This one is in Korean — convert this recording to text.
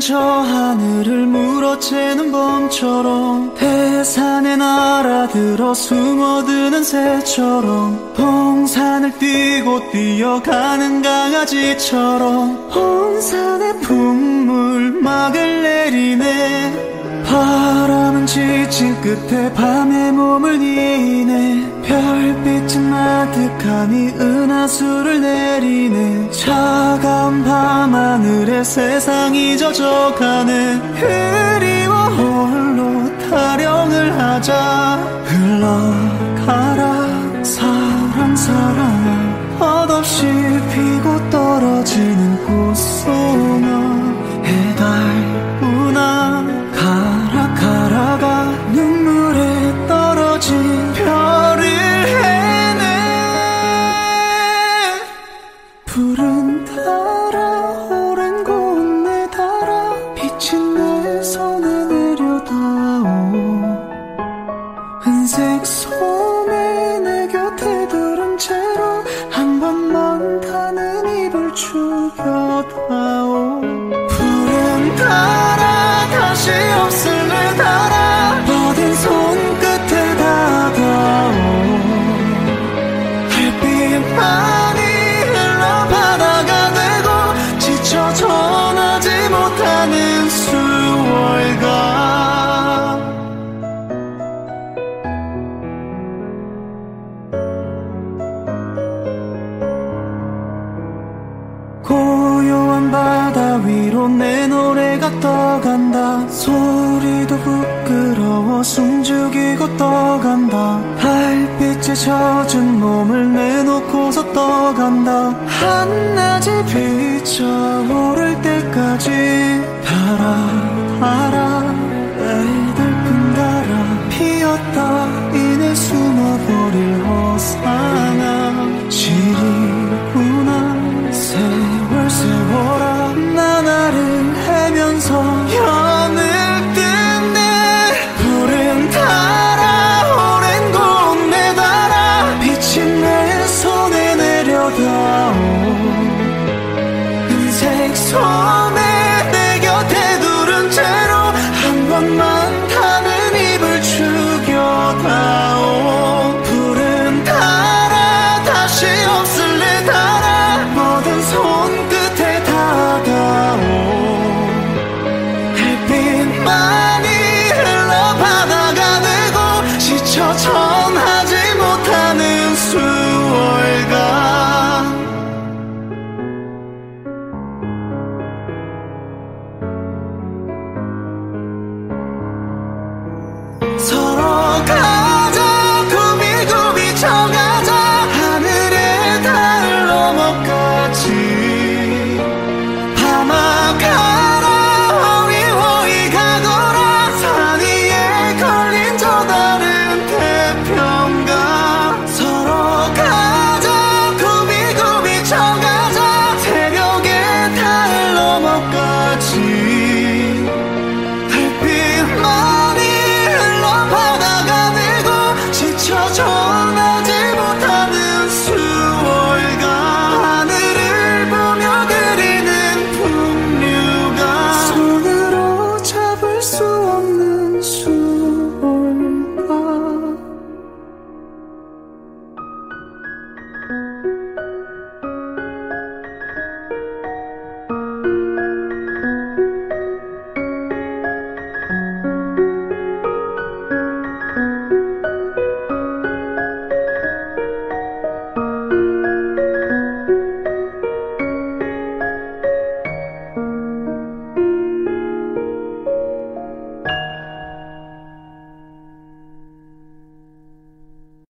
저 하늘을 물어채는 범처럼 태산에 날아들어 숨어드는 새처럼 동산을 뛰고 뛰어가는 강아지처럼 온 산에 풍물 막을 내리네 끝에 밤에 몸을 이네 별빛은 마득하니 은하수를 내리네. 차가운 밤하늘에 세상이 젖어가네. 그리워 홀로 타령을 하자. 흘러가라 사랑 사랑. 덧없이 두른 채로 한 번만 타는 입을 죽여다 고요한 바다 위로 내 노래가 떠간다. 소리도 부끄러워 숨죽이고 떠간다. 달빛에 젖은 몸을 내놓고서 떠간다. 한낮이 비쳐오를 때까지 달아